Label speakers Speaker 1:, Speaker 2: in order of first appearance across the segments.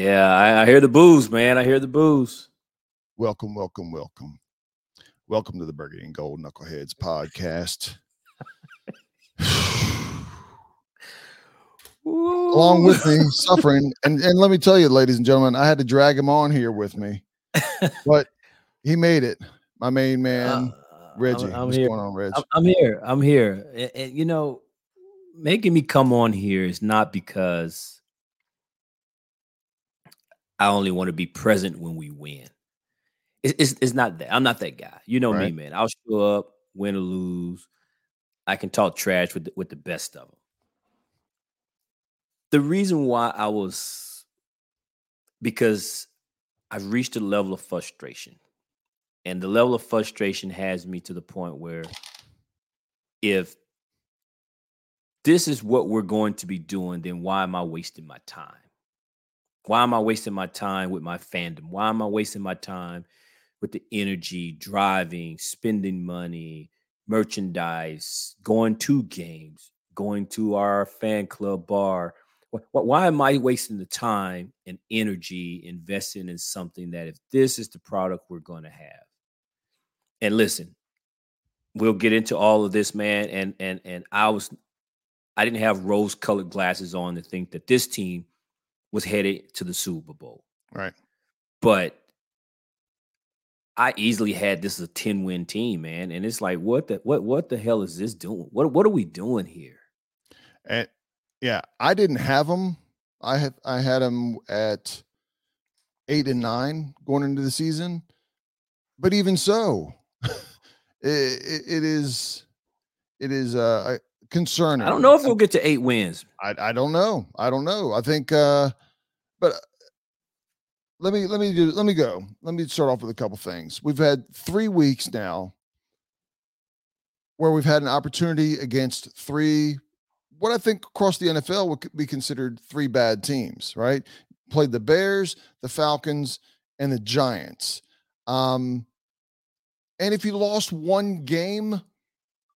Speaker 1: Yeah, I, I hear the boos, man. I hear the boos.
Speaker 2: Welcome, welcome, welcome. Welcome to the Burgundy and Gold Knuckleheads podcast. Along with me, suffering. And, and let me tell you, ladies and gentlemen, I had to drag him on here with me, but he made it. My main man, uh, Reggie. I'm, I'm What's
Speaker 1: here.
Speaker 2: going on, Reg?
Speaker 1: I'm, I'm here. I'm here. And, and, you know, making me come on here is not because I only want to be present when we win. It's, it's, it's not that. I'm not that guy. You know right. me, man. I'll show up, win or lose. I can talk trash with the, with the best of them. The reason why I was because I've reached a level of frustration. And the level of frustration has me to the point where if this is what we're going to be doing, then why am I wasting my time? Why am I wasting my time with my fandom? Why am I wasting my time with the energy, driving, spending money, merchandise, going to games, going to our fan club bar? Why am I wasting the time and energy investing in something that if this is the product we're going to have? And listen, we'll get into all of this, man. And and and I was I didn't have rose colored glasses on to think that this team was headed to the Super Bowl.
Speaker 2: Right.
Speaker 1: But I easily had this as a 10 win team, man. And it's like, what the what what the hell is this doing? What what are we doing here?
Speaker 2: And yeah, I didn't have them. I had I had them at eight and nine going into the season. But even so, it, it, it is it is uh concerning.
Speaker 1: I don't know if we'll get to eight wins.
Speaker 2: I, I don't know. I don't know. I think, uh, but uh, let me let me do let me go. Let me start off with a couple things. We've had three weeks now where we've had an opportunity against three, what I think across the NFL would be considered three bad teams. Right? Played the Bears, the Falcons, and the Giants. Um, and if you lost one game,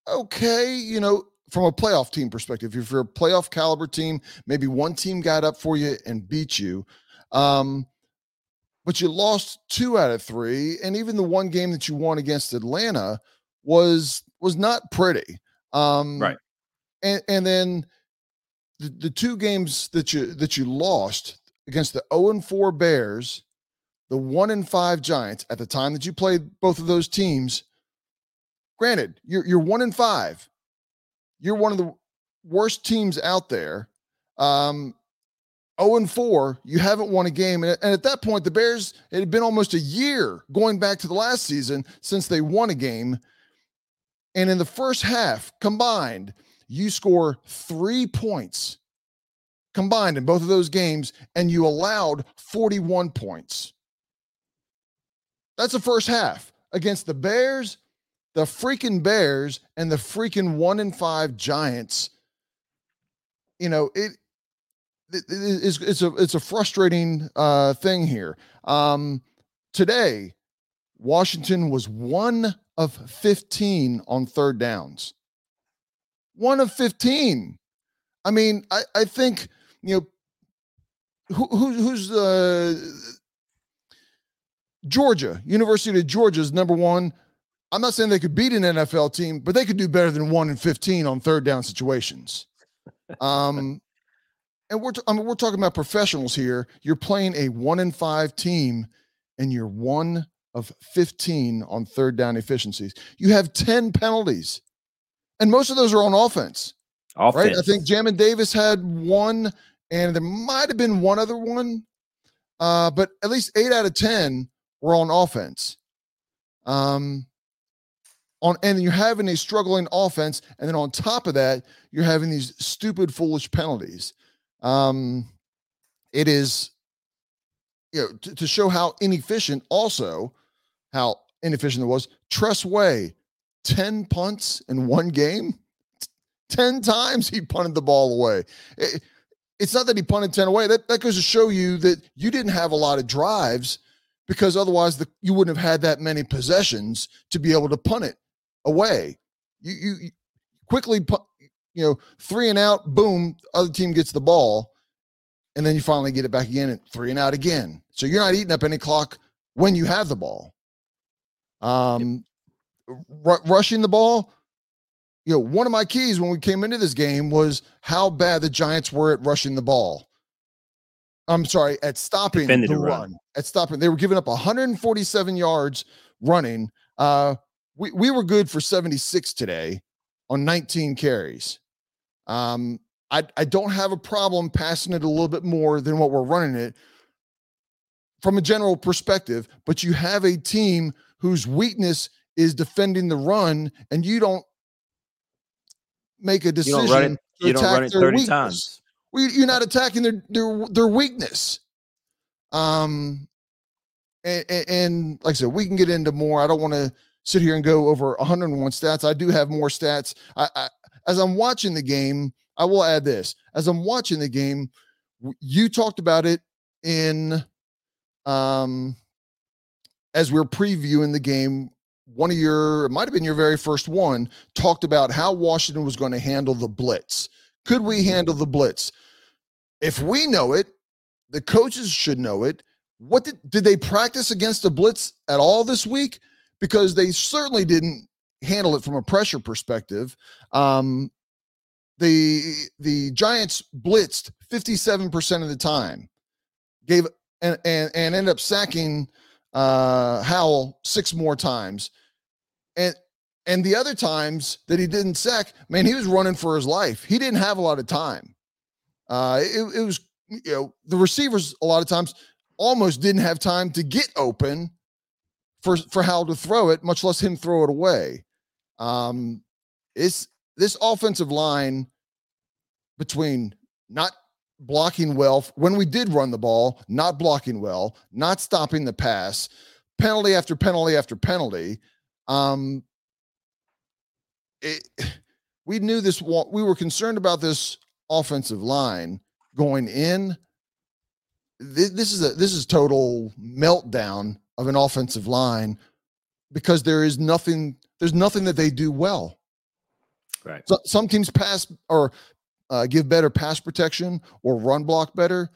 Speaker 2: okay, you know, from a playoff team perspective, if you're a playoff caliber team, maybe one team got up for you and beat you. Um, but you lost two out of three, and even the one game that you won against Atlanta was was not pretty. Um,
Speaker 1: right.
Speaker 2: And and then the, the two games that you that you lost against the 0 and 4 Bears, the 1 and 5 Giants at the time that you played both of those teams. Granted, you're you're 1 and 5 you're one of the worst teams out there. Um, 0 and 4, you haven't won a game. And, at that point, the Bears, it had been almost a year going back to the last season since they won a game. And in the first half combined, you score three points combined in both of those games, and you allowed 41 points. That's the first half against the Bears the freaking Bears and the freaking one in five Giants. You know, it, it it's, it's a it's a frustrating uh, thing here. Um, today, Washington was one of 15 on third downs. One of 15. I mean, I, I think, you know, who, who who's uh Georgia, University of Georgia's number one I'm not saying they could beat an NFL team, but they could do better than one in 15 on third down situations. Um, and we're, t- I mean, we're talking about professionals here. You're playing a one in five team and you're one of 15 on third down efficiencies. You have 10 penalties, and most of those are on offense.
Speaker 1: Offense.
Speaker 2: Right? I think Jamin Davis had one, and there might have been one other one, uh, but at least eight out of 10 were on offense. Um, on and you're having a struggling offense and then on top of that you're having these stupid foolish penalties. Um it is you know to, to show how inefficient also how inefficient it was Tress Way 10 punts in one game? 10 times he punted the ball away. It, it's not that he punted 10 away. That, that goes to show you that you didn't have a lot of drives because otherwise the, you wouldn't have had that many possessions to be able to punt it away. You, you, you quickly, you know, three and out, boom, other team gets the ball. and then you finally get it back again and three and out again. So you're not eating up any clock when you have the ball. Um, r- rushing the ball, you know, one of my keys when we came into this game was how bad the Giants were at rushing the ball. I'm sorry, at stopping
Speaker 1: Defended
Speaker 2: the run.
Speaker 1: run.
Speaker 2: At stopping, they were giving up 147 yards running. Uh, we we were good for 76 today on 19 carries. Um, I I don't have a problem passing it a little bit more than what we're running it from a general perspective, but you have a team whose weakness is defending the run, and you don't make a
Speaker 1: You
Speaker 2: decision
Speaker 1: don't run it.
Speaker 2: to
Speaker 1: You don't
Speaker 2: attack
Speaker 1: run it
Speaker 2: their
Speaker 1: 30
Speaker 2: weakness.
Speaker 1: times.
Speaker 2: Well, you're not attacking their their their weakness. Um, and, and, and like I said, we can get into more. I don't want to sit here and go over 101 stats. I do have more stats. I, I as I'm watching the game, I will add this. As I'm watching the game, you talked about it in um as we are previewing the game. One of your, it might have been your very first one, talked about how Washington was going to handle the blitz. Could we handle the blitz? If we know it, the coaches should know it. What did did they practice against the blitz at all this week? Because they certainly didn't handle it from a pressure perspective. Um, the the Giants blitzed 57% of the time, gave and and, and ended up sacking uh Howell six more times. And and the other times that he didn't sack, man, he was running for his life. He didn't have a lot of time. Uh, it, it was, you know, the receivers a lot of times almost didn't have time to get open for for Howell to throw it, much less him throw it away. Um, it's this offensive line between not blocking well when we did run the ball, not blocking well, not stopping the pass, penalty after penalty after penalty. Um, it, we knew this. We were concerned about this offensive line going in. This is a this is total meltdown of an offensive line because there is nothing. There's nothing that they do well.
Speaker 1: Right.
Speaker 2: So, some teams pass or uh, give better pass protection or run block better.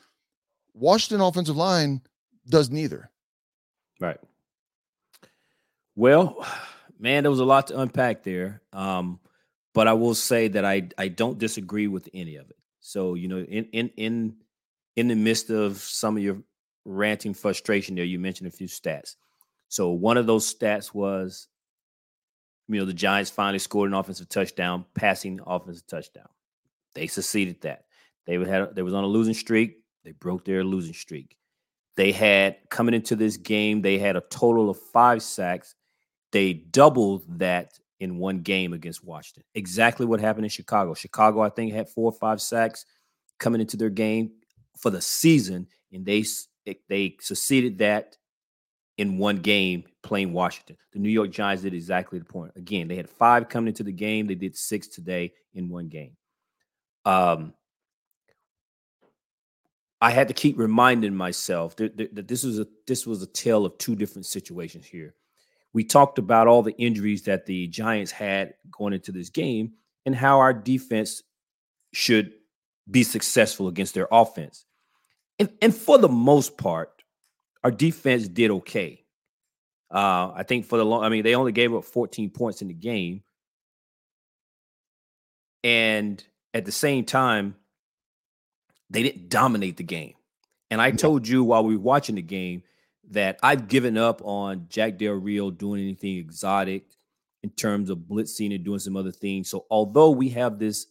Speaker 2: Washington offensive line does neither.
Speaker 1: Right. Well, man, there was a lot to unpack there. Um, but I will say that I I don't disagree with any of it. So you know, in in in in the midst of some of your ranting frustration there, you mentioned a few stats. So one of those stats was, you know, the Giants finally scored an offensive touchdown, passing offensive touchdown. They succeeded that. They had they was on a losing streak. They broke their losing streak. They had coming into this game, they had a total of five sacks. They doubled that in one game against Washington. Exactly what happened in Chicago. Chicago, I think, had four or five sacks coming into their game for the season, and they s- they succeeded that in one game playing Washington. The New York Giants did exactly the point. Again, they had five coming into the game. They did six today in one game. Um, I had to keep reminding myself that, that, that this was a this was a tale of two different situations here. We talked about all the injuries that the Giants had going into this game and how our defense should be successful against their offense. And, and for the most part, our defense did okay. Uh, I think for the long, I mean, they only gave up 14 points in the game. And at the same time, they didn't dominate the game. And I told you while we were watching the game that I've given up on Jack Del Rio doing anything exotic in terms of blitzing and doing some other things. So although we have this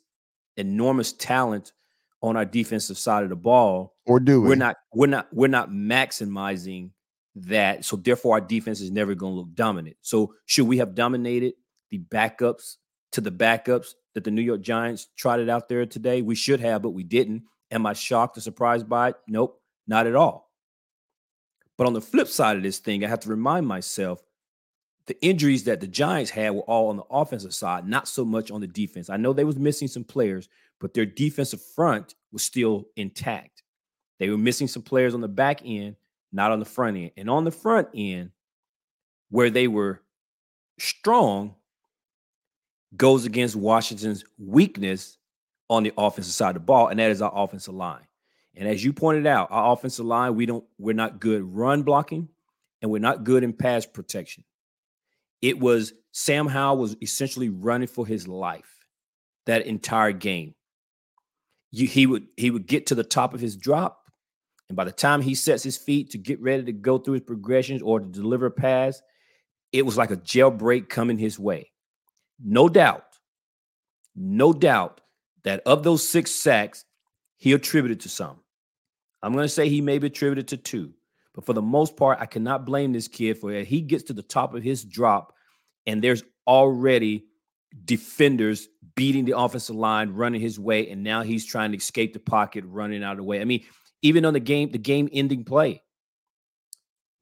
Speaker 1: enormous talent on our defensive side of the ball,
Speaker 2: Or do we?
Speaker 1: we're not we're not we're not maximizing that. So therefore our defense is never going to look dominant. So should we have dominated the backups to the backups that the New York Giants trotted out there today? We should have, but we didn't. Am I shocked or surprised by it? Nope, not at all. But on the flip side of this thing, I have to remind myself the injuries that the Giants had were all on the offensive side, not so much on the defense. I know they was missing some players, but their defensive front was still intact. They were missing some players on the back end, not on the front end. And on the front end, where they were strong, goes against Washington's weakness on the offensive side of the ball, and that is our offensive line. And as you pointed out, our offensive line, we don't, we're not good run blocking and we're not good in pass protection. It was Sam Howell was essentially running for his life that entire game. You, he would he would get to the top of his drop, and by the time he sets his feet to get ready to go through his progressions or to deliver a pass, it was like a jailbreak coming his way. No doubt, no doubt that of those six sacks, he attributed to some. I'm going to say he may be attributed to two, but for the most part, I cannot blame this kid for it. He gets to the top of his drop, and there's already defenders beating the offensive line, running his way, and now he's trying to escape the pocket, running out of the way. I mean, even on the game, the game-ending play,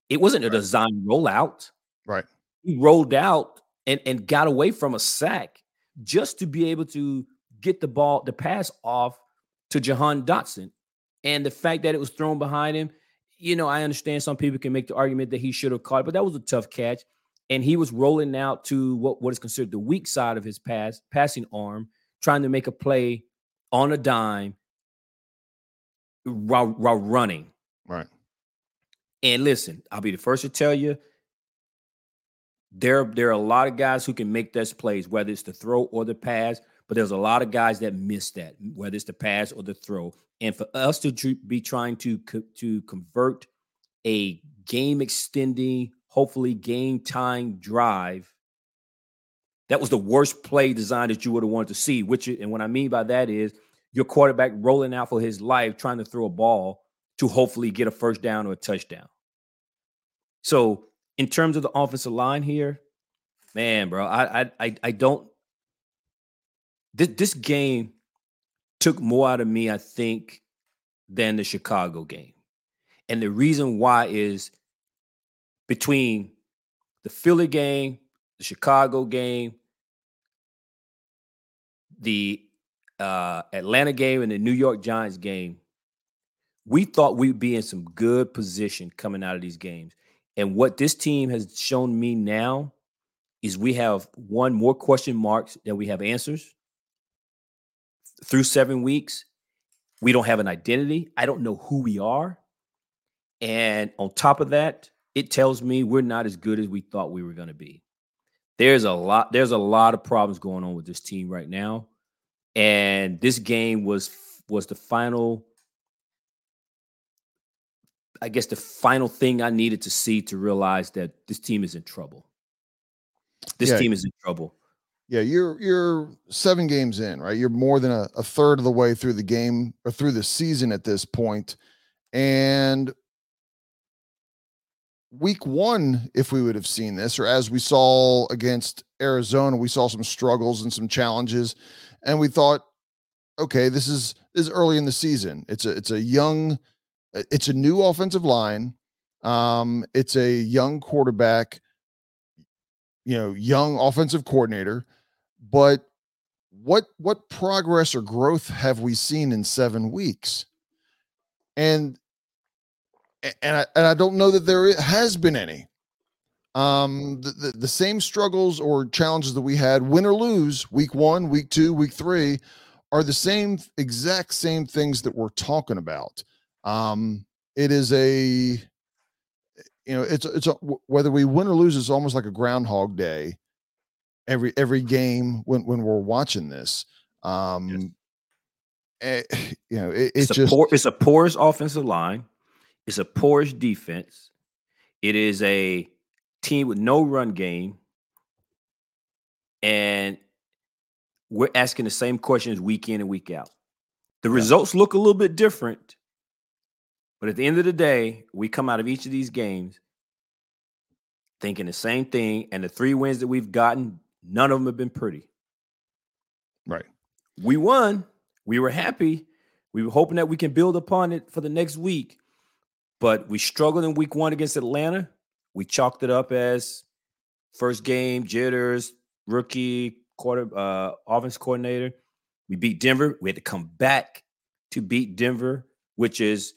Speaker 1: it wasn't a design rollout.
Speaker 2: Right.
Speaker 1: He rolled out and and got away from a sack just to be able to get the ball, the pass off to Jahan Dotson. And the fact that it was thrown behind him, you know, I understand some people can make the argument that he should have caught it, but that was a tough catch. And he was rolling out to what, what is considered the weak side of his pass, passing arm, trying to make a play on a dime while, while running.
Speaker 2: Right.
Speaker 1: And listen, I'll be the first to tell you there, there are a lot of guys who can make those plays, whether it's the throw or the pass, but there's a lot of guys that miss that, whether it's the pass or the throw. And for us to tr- be trying to co- to convert a game extending, hopefully game time drive, that was the worst play design that you would have wanted to see. Which and what I mean by that is your quarterback rolling out for his life, trying to throw a ball to hopefully get a first down or a touchdown. So in terms of the offensive line here, man, bro, I I I don't. This this game took more out of me, I think, than the Chicago game, and the reason why is between the Philly game, the Chicago game, the uh, Atlanta game, and the New York Giants game. We thought we'd be in some good position coming out of these games and what this team has shown me now is we have one more question marks than we have answers. Through seven weeks, we don't have an identity. I don't know who we are. And on top of that, it tells me we're not as good as we thought we were going to be. There's a lot there's a lot of problems going on with this team right now. And this game was was the final I guess the final thing I needed to see to realize that this team is in trouble. This yeah. team is in trouble.
Speaker 2: Yeah, you're you're seven games in, right? You're more than a, a third of the way through the game or through the season at this point. And week one, if we would have seen this, or as we saw against Arizona, we saw some struggles and some challenges, and we thought, okay, this is this is early in the season. It's a it's a young it's a new offensive line. Um, it's a young quarterback, you know, young offensive coordinator. But what what progress or growth have we seen in seven weeks? And and I, and I don't know that there has been any. Um, the, the, the same struggles or challenges that we had, win or lose, week one, week two, week three, are the same exact same things that we're talking about. Um, it is a, you know, it's it's a, whether we win or lose, it's almost like a Groundhog Day. Every every game when when we're watching this, um, yes. eh, you know, it, it's,
Speaker 1: it's
Speaker 2: just
Speaker 1: poor, it's a porous offensive line, it's a porous defense. It is a team with no run game, and we're asking the same questions week in and week out. The yeah. results look a little bit different, but at the end of the day, we come out of each of these games thinking the same thing. And the three wins that we've gotten, none of them have been pretty.
Speaker 2: Right.
Speaker 1: We won. We were happy. We were hoping that we can build upon it for the next week. But we struggled in week one against Atlanta. We chalked it up as first game, jitters, rookie, quarter uh offense coordinator. We beat Denver. We had to come back to beat Denver, which is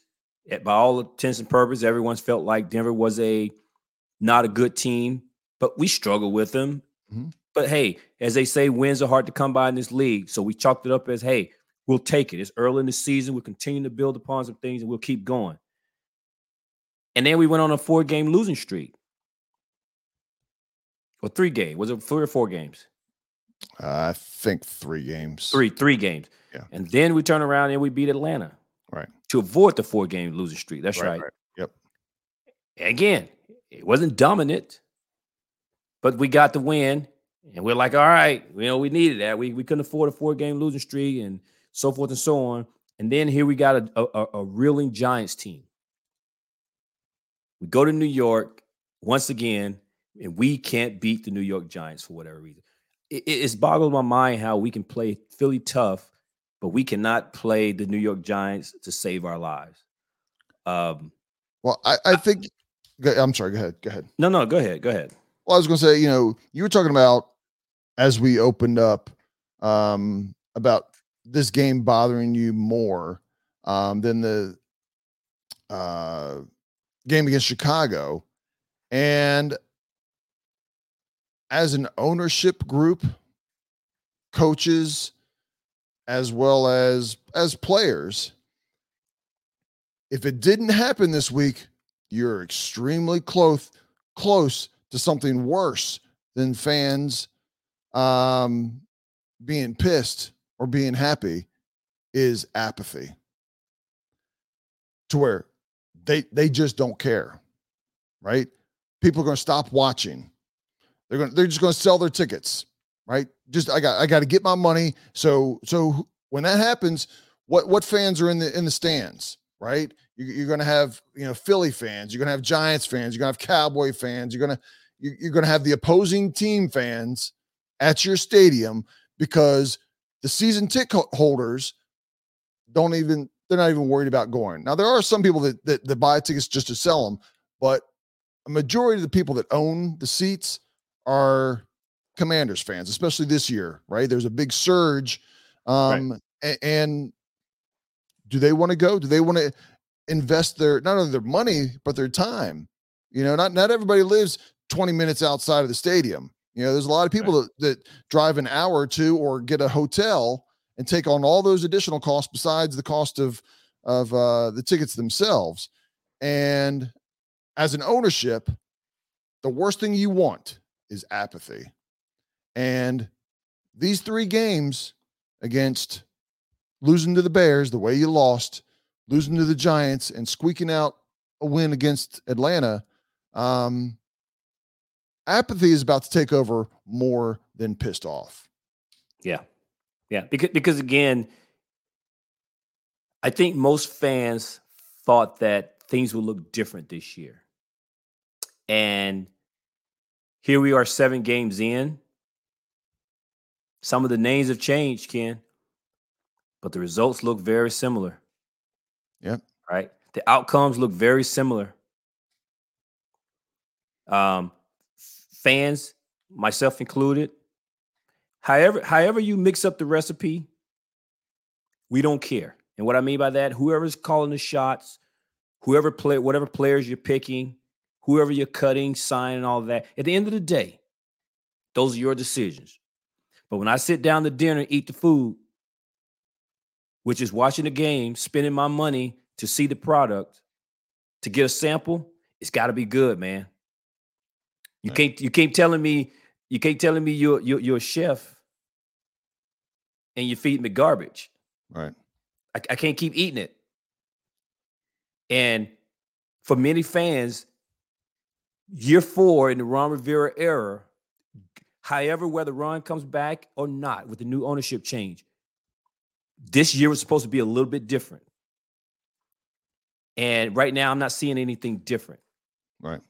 Speaker 1: by all intents and purposes, everyone's felt like Denver was a not a good team, but we struggled with them. Mm-hmm. But hey, as they say, wins are hard to come by in this league. So we chalked it up as hey, We'll take it. It's early in the season. We'll continue to build upon some things and we'll keep going. And then we went on a four game losing streak. Or three game. Was it three or four games?
Speaker 2: Uh, I think three games.
Speaker 1: Three, three games.
Speaker 2: Yeah.
Speaker 1: And then we turn around and we beat Atlanta.
Speaker 2: Right.
Speaker 1: To avoid the four game losing streak. That's right.
Speaker 2: right. Yep.
Speaker 1: Again, it wasn't dominant, but we got the win. And we're like, all right, you know, we needed that. We, we couldn't afford a four game losing streak and so forth and so on. And then here we got a, a, a reeling Giants team. We go to New York once again, and we can't beat the New York Giants for whatever reason. It, it's boggled my mind how we can play Philly tough, but we cannot play the New York Giants to save our lives. Um,
Speaker 2: well, I, I think I'm sorry. Go ahead. Go ahead.
Speaker 1: No, no, go ahead. Go ahead.
Speaker 2: Well, I was going to say, you know, you were talking about as we opened up um, about this game bothering you more um, than the uh, game against Chicago. And as an ownership group, coaches, as well as as players, if it didn't happen this week, you're extremely close close to something worse than fans um, being pissed or being happy is apathy to where they they just don't care right? People are going to stop watching. They're going they're just going to sell their tickets right? Just i got i got to get my money. So so when that happens what what fans are in the in the stands right? You, are going to have you know philly fans you're going to have giants fans you're going to have cowboy fans you're going to you're going to have the opposing team fans at your stadium because the season ticket holders don't even they're not even worried about going. Now there are some people that that, that buy tickets just to sell them, but a majority of the people that own the seats are Commanders fans, especially this year. Right? There's a big surge, um, right. and, and do they want to go? Do they want to invest their not only their money but their time? You know, not not everybody lives 20 minutes outside of the stadium. You know, there's a lot of people right. that, that drive an hour or two or get a hotel and take on all those additional costs besides the cost of of uh, the tickets themselves. And as an ownership, the worst thing you want is apathy. And these three games against losing to the Bears the way you lost, losing to the Giants, and squeaking out a win against Atlanta, um, apathy is about to take over more than pissed off.
Speaker 1: Yeah. Yeah. Because, because again, I think most fans thought that things would look different this year. And here we are, seven games in. Some of the names have changed, Ken, but the results look very similar.
Speaker 2: Yep.
Speaker 1: Right. The outcomes look very similar. Um, fans, myself included, however, however you mix up the recipe, we don't care. And what I mean by that, whoever's calling the shots, whoever play, whatever players you're picking, whoever you're cutting, signing, all that. At the end of the day, those are your decisions. But when I sit down to dinner, eat the food, which is watching the game, spending my money to see the product, to get a sample, it's got to be good, man. You can't you can't telling me you can't telling me you're you're, you're a chef and you feed me garbage.
Speaker 2: Right.
Speaker 1: I, I can't keep eating it. And for many fans, year four in the Ron Rivera era, however, whether Ron comes back or not with the new ownership change, this year was supposed to be a little bit different. And right now, I'm not seeing anything different.
Speaker 2: Right.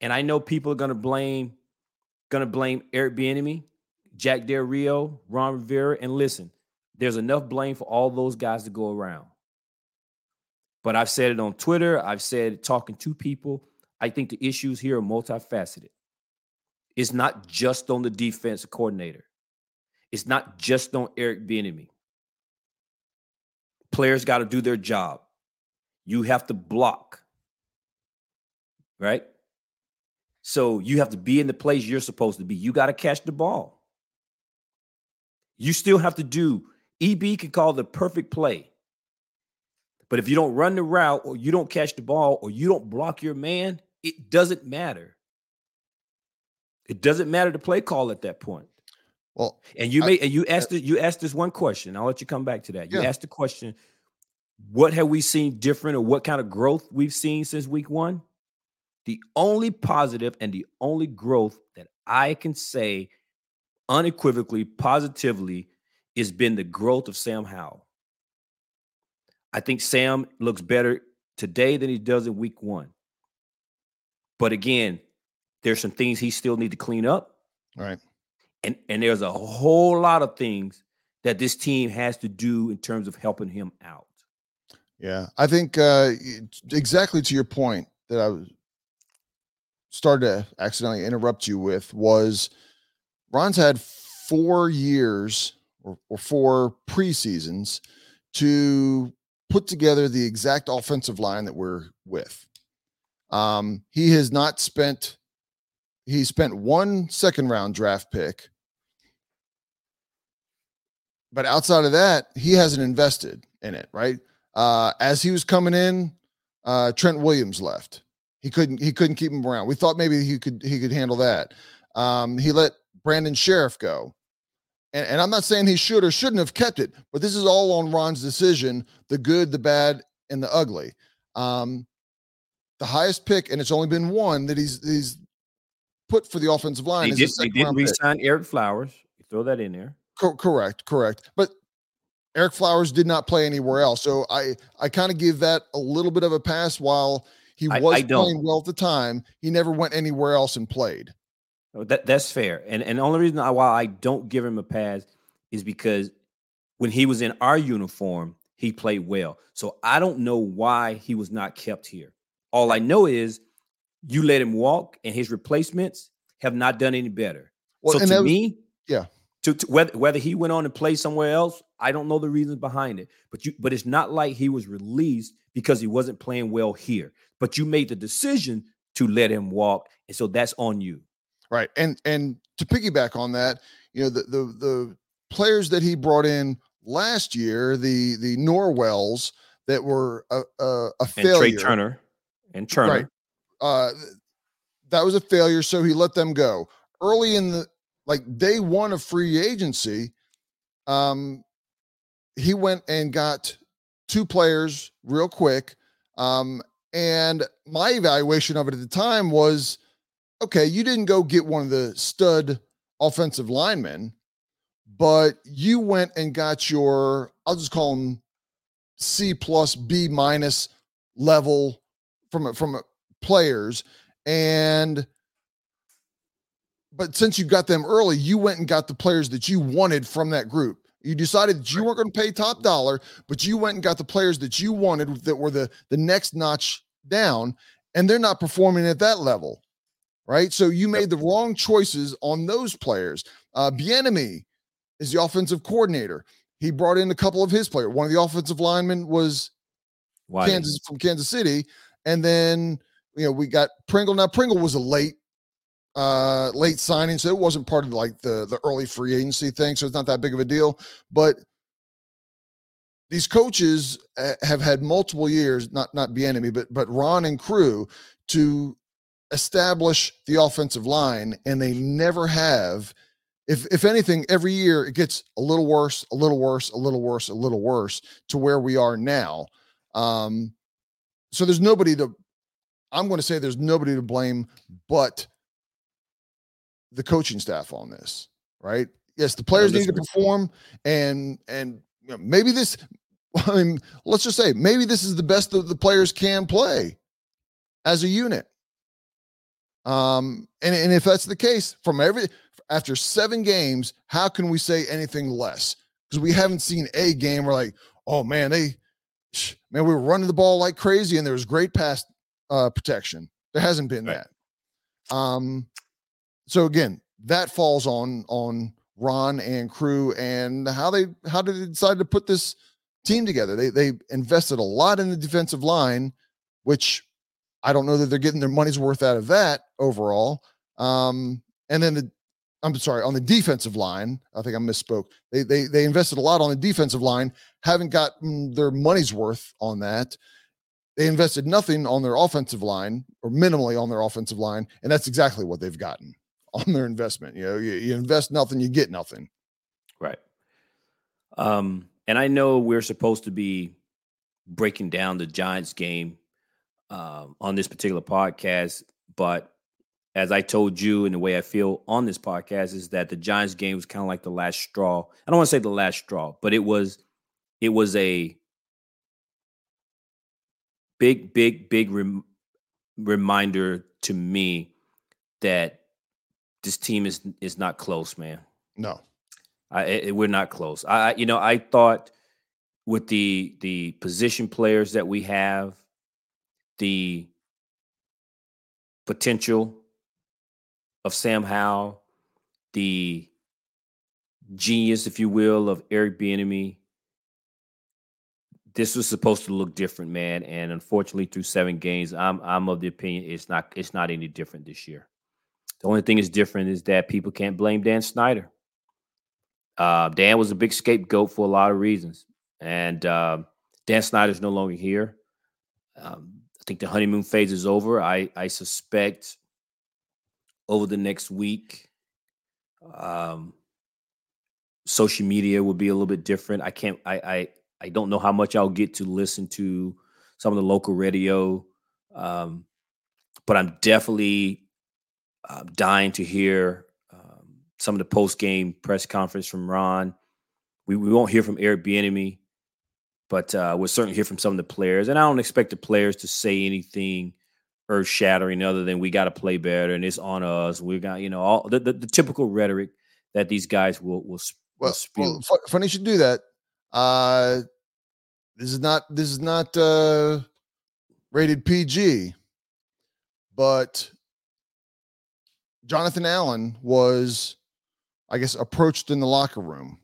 Speaker 1: And I know people are gonna blame, gonna blame Eric Bieniemy, Jack Del Rio, Ron Rivera, and listen, there's enough blame for all those guys to go around. But I've said it on Twitter. I've said talking to people. I think the issues here are multifaceted. It's not just on the defense coordinator. It's not just on Eric Bieniemy. Players got to do their job. You have to block, right? So you have to be in the place you're supposed to be. You got to catch the ball. You still have to do EB can call the perfect play. But if you don't run the route or you don't catch the ball or you don't block your man, it doesn't matter. It doesn't matter the play call at that point.
Speaker 2: Well,
Speaker 1: and you I, may and you asked uh, you asked this one question. I'll let you come back to that. You
Speaker 2: yeah.
Speaker 1: asked the question, what have we seen different or what kind of growth we've seen since week one? The only positive and the only growth that I can say unequivocally, positively, has been the growth of Sam Howell. I think Sam looks better today than he does in week one. But again, there's some things he still need to clean up.
Speaker 2: Right.
Speaker 1: And and there's a whole lot of things that this team has to do in terms of helping him out.
Speaker 2: Yeah. I think uh exactly to your point that I was started to accidentally interrupt you with was Ron's had four years or, or four preseasons to put together the exact offensive line that we're with. Um, he has not spent, he spent one second round draft pick. But outside of that, he hasn't invested in it, right? Uh, as he was coming in, uh, Trent Williams left. He couldn't he couldn't keep him around. We thought maybe he could he could handle that. Um, he let Brandon Scherff go and, and I'm not saying he should or shouldn't have kept it, but this is all on Ron's decision the good, the bad, and the ugly. Um, the highest pick, and it's only been one that he's he's put for the offensive line.
Speaker 1: He did, he did re-sign Ereck Flowers. You throw that in there.
Speaker 2: Co- correct, correct. But Ereck Flowers did not play anywhere else, so I I kind of give that a little bit of a pass. While he was I, I playing well at the time, he never went anywhere else and played.
Speaker 1: Oh, that that's fair. And and the only reason why I don't give him a pass is because when he was in our uniform, he played well. So I don't know why he was not kept here. All I know is you let him walk, and his replacements have not done any better. Well, so to was, me,
Speaker 2: yeah,
Speaker 1: to, to, whether whether he went on and played somewhere else, I don't know the reasons behind it. But you, but it's not like he was released because he wasn't playing well here. But you made the decision to let him walk, and so that's on you.
Speaker 2: Right. And and to piggyback on that, you know, the the the players that he brought in last year, the the Norwells that were a a, a failure.
Speaker 1: And Trai Turner and Turner. Right.
Speaker 2: Uh that was a failure, so he let them go. Early in the like day one of free agency, um, he went and got two players real quick. Um, and my evaluation of it at the time was okay, you didn't go get one of the stud offensive linemen, but you went and got your, I'll just call them C plus B minus level from from players. And but since you got them early you went and got the players that you wanted from that group. You decided that you weren't going to pay top dollar but you went and got the players that you wanted that were the the next notch down and they're not performing at that level right? So you made the wrong choices on those players. Uh, Bieniemy is the offensive coordinator. He brought in a couple of his players. One of the offensive linemen was Why? Kansas from Kansas City, and then you know we got Pringle. Now Pringle was a late uh late signing so it wasn't part of like the the early free agency thing so it's not that big of a deal but these coaches uh, have had multiple years not not Bieniemy but but Ron and crew to establish the offensive line, and they never have. If if anything, every year it gets a little worse, a little worse, a little worse, a little worse to where we are now. Um, so there's nobody to. I'm going to say there's nobody to blame but the coaching staff on this, right? Yes, the players need to perform, and and maybe this. I mean, let's just say maybe this is the best that the players can play as a unit. Um, and, and if that's the case, from every after seven games, how can we say anything less? Because we haven't seen a game where like, oh man, they man, we were running the ball like crazy and there was great pass uh, protection. There hasn't been right. that. Um, so again, that falls on on Ron and crew and how they how did they decide to put this team together. They they invested a lot in the defensive line, which I don't know that they're getting their money's worth out of that overall. Um, and then the, I'm sorry, on the defensive line. I think I misspoke. They they they invested a lot on the defensive line, haven't gotten their money's worth on that. They invested nothing on their offensive line or minimally on their offensive line, and that's exactly what they've gotten on their investment. You know, you, you invest nothing, you get nothing.
Speaker 1: Right. Um, and I know we're supposed to be breaking down the Giants game um, on this particular podcast, but as I told you, and the way I feel on this podcast is that the Giants game was kind of like the last straw. I don't want to say the last straw, but it was it was a big, big, big rem- reminder to me that this team is is not close, man.
Speaker 2: No,
Speaker 1: I, it, we're not close. I, you know, I thought with the the position players that we have, the potential of Sam Howell, the genius, if you will, of Eric Bieniemy. This was supposed to look different, man, and unfortunately, through seven games, I'm I'm of the opinion it's not it's not any different this year. The only thing is different is that people can't blame Dan Snyder. Uh, Dan was a big scapegoat for a lot of reasons, and uh, Dan Snyder's no longer here. Um, I think the honeymoon phase is over. I I suspect over the next week. Um, social media will be a little bit different. I can't. I I I don't know how much I'll get to listen to some of the local radio, um, but I'm definitely uh, dying to hear um, some of the post game press conference from Ron. We we won't hear from Eric Bieniemy, but uh, we'll certainly hear from some of the players. And I don't expect the players to say anything earth shattering other than we got to play better and it's on us. We got, you know, all the, the, the typical rhetoric that these guys will, will,
Speaker 2: well, will well, funny you should do that. Uh, this is not, this is not, uh, rated PG, but Jonathan Allen was, I guess, approached in the locker room.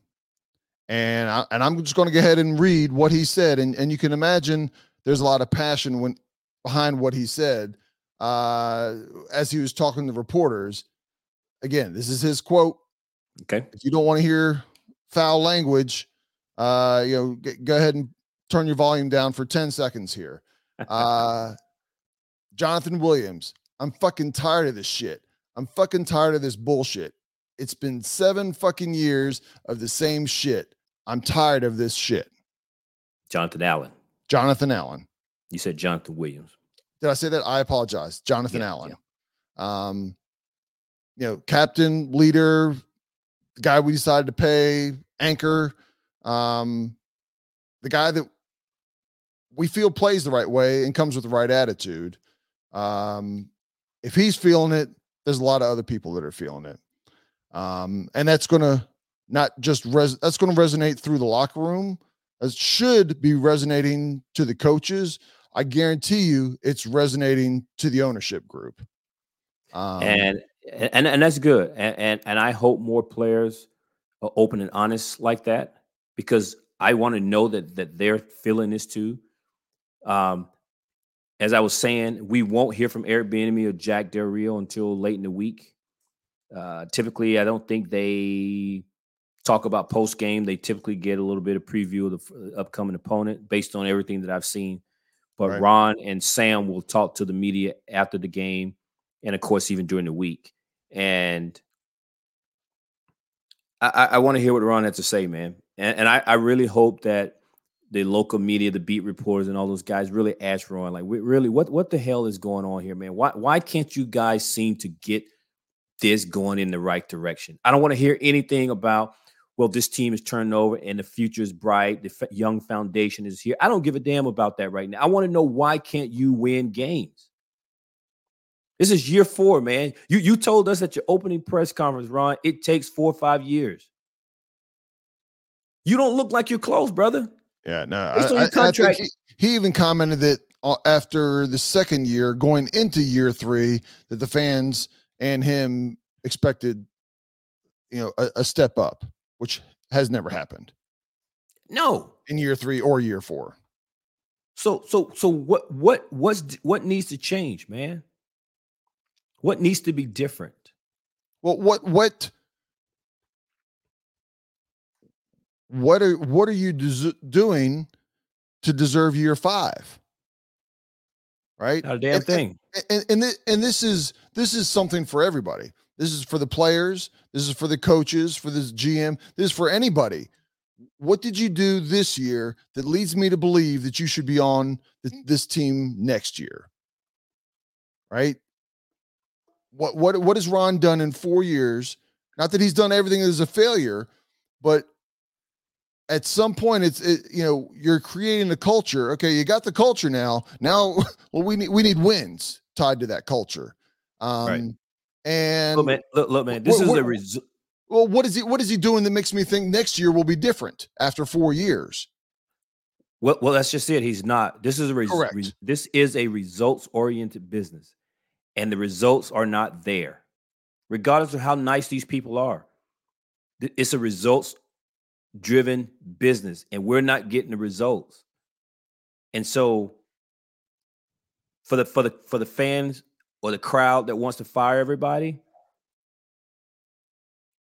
Speaker 2: And I, and I'm just going to go ahead and read what he said. And, and you can imagine there's a lot of passion when behind what he said uh, as he was talking to reporters. Again, this is his quote.
Speaker 1: Okay.
Speaker 2: If you don't want to hear foul language, uh, you know, g- go ahead and turn your volume down for 10 seconds here. Uh, Jonathan Williams, I'm fucking tired of this shit. I'm fucking tired of this bullshit. It's been seven fucking years of the same shit. I'm tired of this shit.
Speaker 1: Jonathan Allen.
Speaker 2: Jonathan Allen.
Speaker 1: You said Jonathan Williams.
Speaker 2: Did I say that? I apologize. Jonathan yeah, Allen. Yeah. Um, you know, captain, leader, the guy we decided to pay, anchor, um, the guy that we feel plays the right way and comes with the right attitude. Um, if he's feeling it, there's a lot of other people that are feeling it. Um, and that's going to not just res- that's going to resonate through the locker room. It should be resonating to the coaches I guarantee you it's resonating to the ownership group.
Speaker 1: Um, and and and that's good. And, and and I hope more players are open and honest like that because I want to know that that they're feeling this too. Um, as I was saying, we won't hear from Eric Bieniemy or Jack Del Rio until late in the week. Uh, typically, I don't think they talk about post game. They typically get a little bit of preview of the upcoming opponent based on everything that I've seen but right. Ron and Sam will talk to the media after the game, and of course, even during the week. And I, I want to hear what Ron had to say, man. And, and I, I, really hope that the local media, the beat reporters, and all those guys really ask Ron, like, really, what what the hell is going on here, man? Why why can't you guys seem to get this going in the right direction? I don't want to hear anything about well, this team is turning over and the future is bright. The f- young foundation is here. I don't give a damn about that right now. I want to know why can't you win games? This is year four, man. You you told us at your opening press conference, Ron, it takes four or five years. You don't look like you're close, brother.
Speaker 2: Yeah, no. I, I, I think he, he even commented that uh, after the second year, going into year three, that the fans and him expected, you know, a, a step up which has never happened.
Speaker 1: No,
Speaker 2: in year three or year four.
Speaker 1: So, so, so, what, what, what's, what needs to change, man? What needs to be different?
Speaker 2: Well, what, what, what are what are you des- doing to deserve year five? Right,
Speaker 1: not a damn
Speaker 2: and,
Speaker 1: thing.
Speaker 2: And and, and, th- and this is this is something for everybody. This is for the players. This is for the coaches. For this GM. This is for anybody. What did you do this year that leads me to believe that you should be on th- this team next year? Right. What what what has Ron done in four years? Not that he's done everything as a failure, but at some point it's it, you know you're creating a culture okay you got the culture now now well we need we need wins tied to that culture um
Speaker 1: Right.
Speaker 2: and
Speaker 1: Look, man, look, look, man. This
Speaker 2: What-
Speaker 1: is
Speaker 2: what-
Speaker 1: the result.
Speaker 2: well what is he what is he doing that makes me think next year will be different after four years
Speaker 1: Well, well, that's just it. He's not. This is a res-
Speaker 2: Correct.
Speaker 1: re- this is a results oriented business, and the results are not there, regardless of how nice these people are. It's a results driven business, and we're not getting the results. And so, for the for the for the fans or the crowd that wants to fire everybody,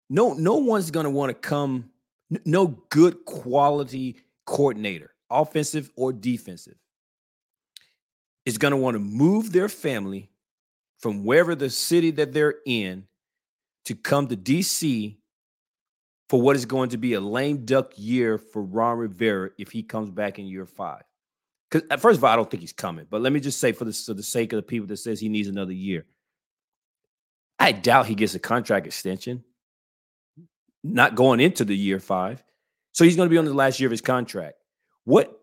Speaker 1: no no one's going to want to come. No good quality coordinator, offensive or defensive, is going to want to move their family from wherever the city that they're in to come to DC for what is going to be a lame duck year for Ron Rivera if he comes back in year five. Because first of all, I don't think he's coming. But let me just say, for the for the sake of the people that says he needs another year, I doubt he gets a contract extension. Not going into the year five, so he's going to be on the last year of his contract. What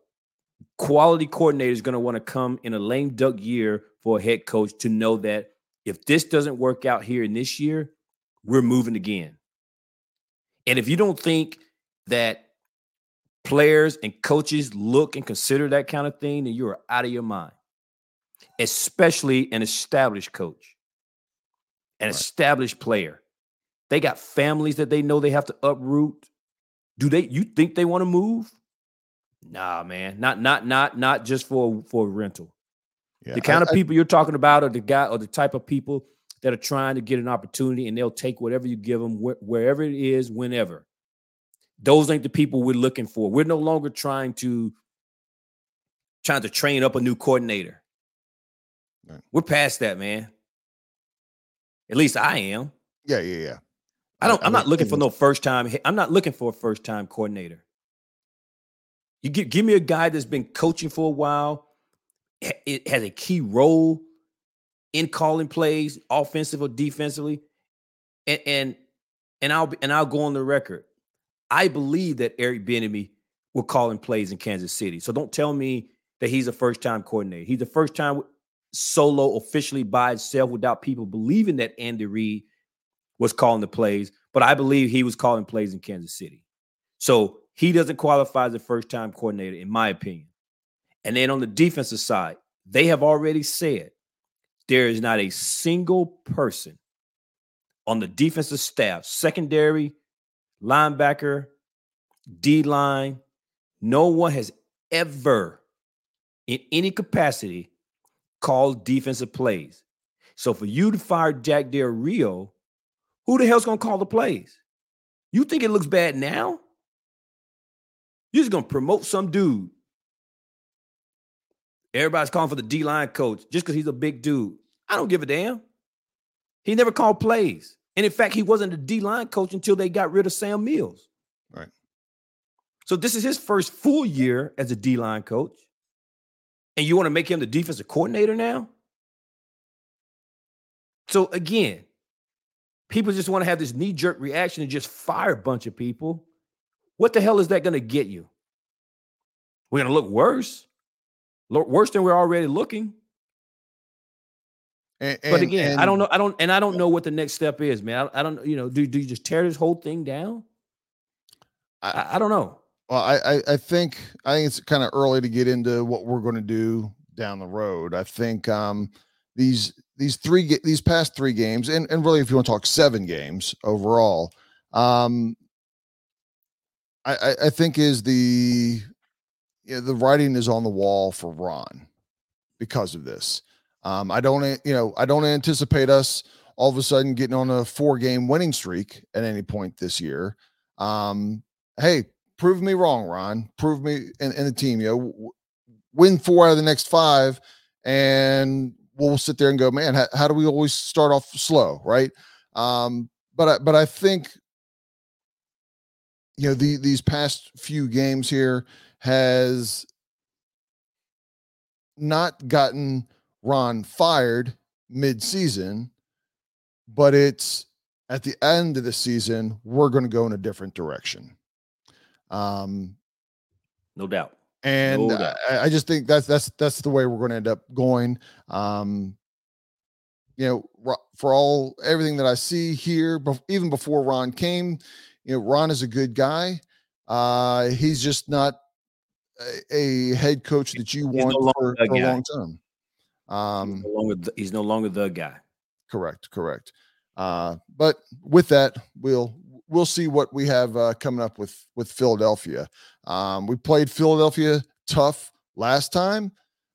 Speaker 1: quality coordinator is going to want to come in a lame duck year for a head coach to know that if this doesn't work out here in this year, we're moving again. And if you don't think that players and coaches look and consider that kind of thing, then you are out of your mind. Especially an established coach, an
Speaker 2: Right.
Speaker 1: established player. They got families that they know they have to uproot. Do they you think they want to move? Nah, man. Not not not not just for for rental.
Speaker 2: yeah
Speaker 1: The kind
Speaker 2: I-
Speaker 1: of people you're talking about are the guy or the type of people that are trying to get an opportunity and they'll take whatever you give them wh- wherever it is, whenever. Those ain't the people we're looking for. We're no longer trying to trying to train up a new coordinator.
Speaker 2: Right.
Speaker 1: We're past that, man. At least I am.
Speaker 2: yeah yeah yeah
Speaker 1: I don't.
Speaker 2: I
Speaker 1: I'm not looking for no first time. I'm not looking for a first time coordinator. You give, give me a guy that's been coaching for a while. It has a key role in calling plays, offensive or defensively, and and and I'll and I'll go on the record. I believe that Eric Bieniemy will call in plays in Kansas City. So don't tell me that he's a first time coordinator. He's the first time solo officially by itself without people believing that Andy Reid was calling the plays, but I believe he was calling plays in Kansas City. So he doesn't qualify as a first time coordinator, in my opinion. And then on the defensive side, they have already said there is not a single person on the defensive staff, secondary, linebacker, D line, no one has ever, in any capacity, called defensive plays. So for you to fire Jack Del Rio, who the hell's gonna call the plays? You think it looks bad now? You're just gonna promote some dude. Everybody's calling for the D line coach just because he's a big dude. I don't give a damn. He never called plays. And in fact, he wasn't a D line coach until they got rid of Sam Mills.
Speaker 2: Right.
Speaker 1: So this is his first full year as a D line coach. And you want to make him the defensive coordinator now? So again, people just want to have this knee jerk reaction and just fire a bunch of people. What the hell is that going to get you? We're going to look worse, worse than we're already looking.
Speaker 2: And,
Speaker 1: But
Speaker 2: and-
Speaker 1: again, I don't know. I don't, and I don't know what the next step is, man. I, I don't, you know, do, do you just tear this whole thing down?
Speaker 2: I-
Speaker 1: I, I don't know.
Speaker 2: Well, I, I, think I think it's kind of early to get into what we're going to do down the road. I think um, these these three these past three games, and, and really, if you want to talk seven games overall, um, I, I think is the yeah, the writing is on the wall for Ron because of this. Um, I don't, you know, I don't anticipate us all of a sudden getting on a four game winning streak at any point this year. Um, hey, prove me wrong, Ron. Prove me and, and the team. You know, w- win four out of the next five, and we'll sit there and go, man, how, how do we always start off slow, right? Um, but I, but I think you know the these past few games here has not gotten Ron fired mid-season, but it's at the end of the season we're going to go in a different direction. Um,
Speaker 1: no doubt.
Speaker 2: And no doubt. I, I, just think that's that's that's the way we're going to end up going. Um, you know, for all everything that I see here, even before Ron came, you know, Ron is a good guy. Uh, he's just not a, a head coach that you he's want no for, for a long term.
Speaker 1: Um, he's no, longer the, he's no longer the guy.
Speaker 2: Correct, correct. Uh, but with that, we'll we'll see what we have uh, coming up with with Philadelphia. Um, we played Philadelphia tough last time.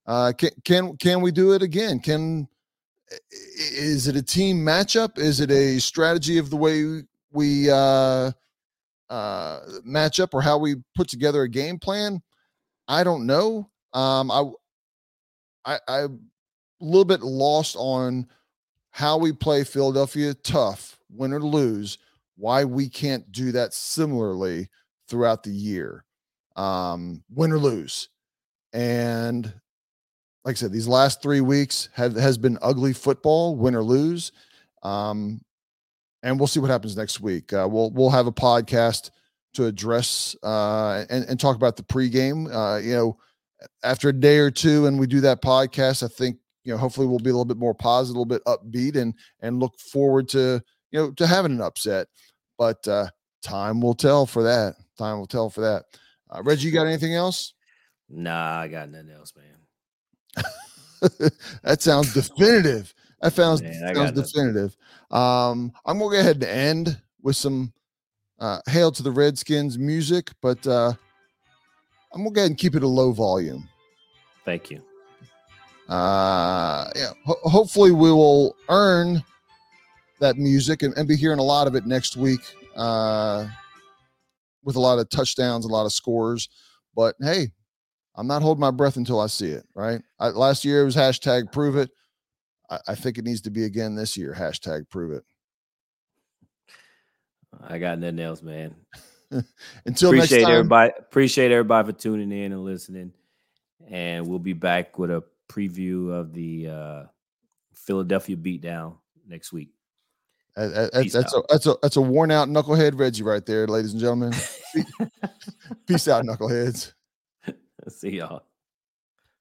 Speaker 2: Uh, can can can we do it again? Can is it a team matchup? Is it a strategy of the way we uh, uh, match up or how we put together a game plan? I don't know. Um, I, I, I'm a little bit lost on how we play Philadelphia tough, win or lose. Why we can't do that similarly throughout the year, um, win or lose. And like I said, these last three weeks have has been ugly football, win or lose. Um, and we'll see what happens next week. Uh, we'll we'll have a podcast to address uh, and, and talk about the pregame. Uh, you know, after a day or two, and we do that podcast, I think you know hopefully we'll be a little bit more positive, a little bit upbeat, and and look forward to you know to having an upset. But uh, time will tell for that. Time will tell for that. Uh, Reggie, you got anything else?
Speaker 1: Nah, I got nothing else, man.
Speaker 2: that sounds definitive. That sounds, Man, sounds definitive. Um, I'm gonna go ahead and end with some uh, "Hail to the Redskins" music, but uh, I'm gonna go ahead and keep it a low volume.
Speaker 1: Thank you.
Speaker 2: Uh, yeah. Ho- hopefully, we will earn that music and, and, be hearing a lot of it next week. Uh, with a lot of touchdowns, a lot of scores. But hey, I'm not holding my breath until I see it. Right. I, last year it was hashtag prove it. I, I think it needs to be again this year. Hashtag prove it.
Speaker 1: I got nothing else, man.
Speaker 2: until
Speaker 1: appreciate
Speaker 2: time,
Speaker 1: everybody. Appreciate everybody for tuning in and listening. And we'll be back with a preview of the uh, Philadelphia beatdown next week.
Speaker 2: that's, that's a that's a that's a worn out knucklehead Reggie right there, ladies and gentlemen. Peace out, knuckleheads.
Speaker 1: See y'all.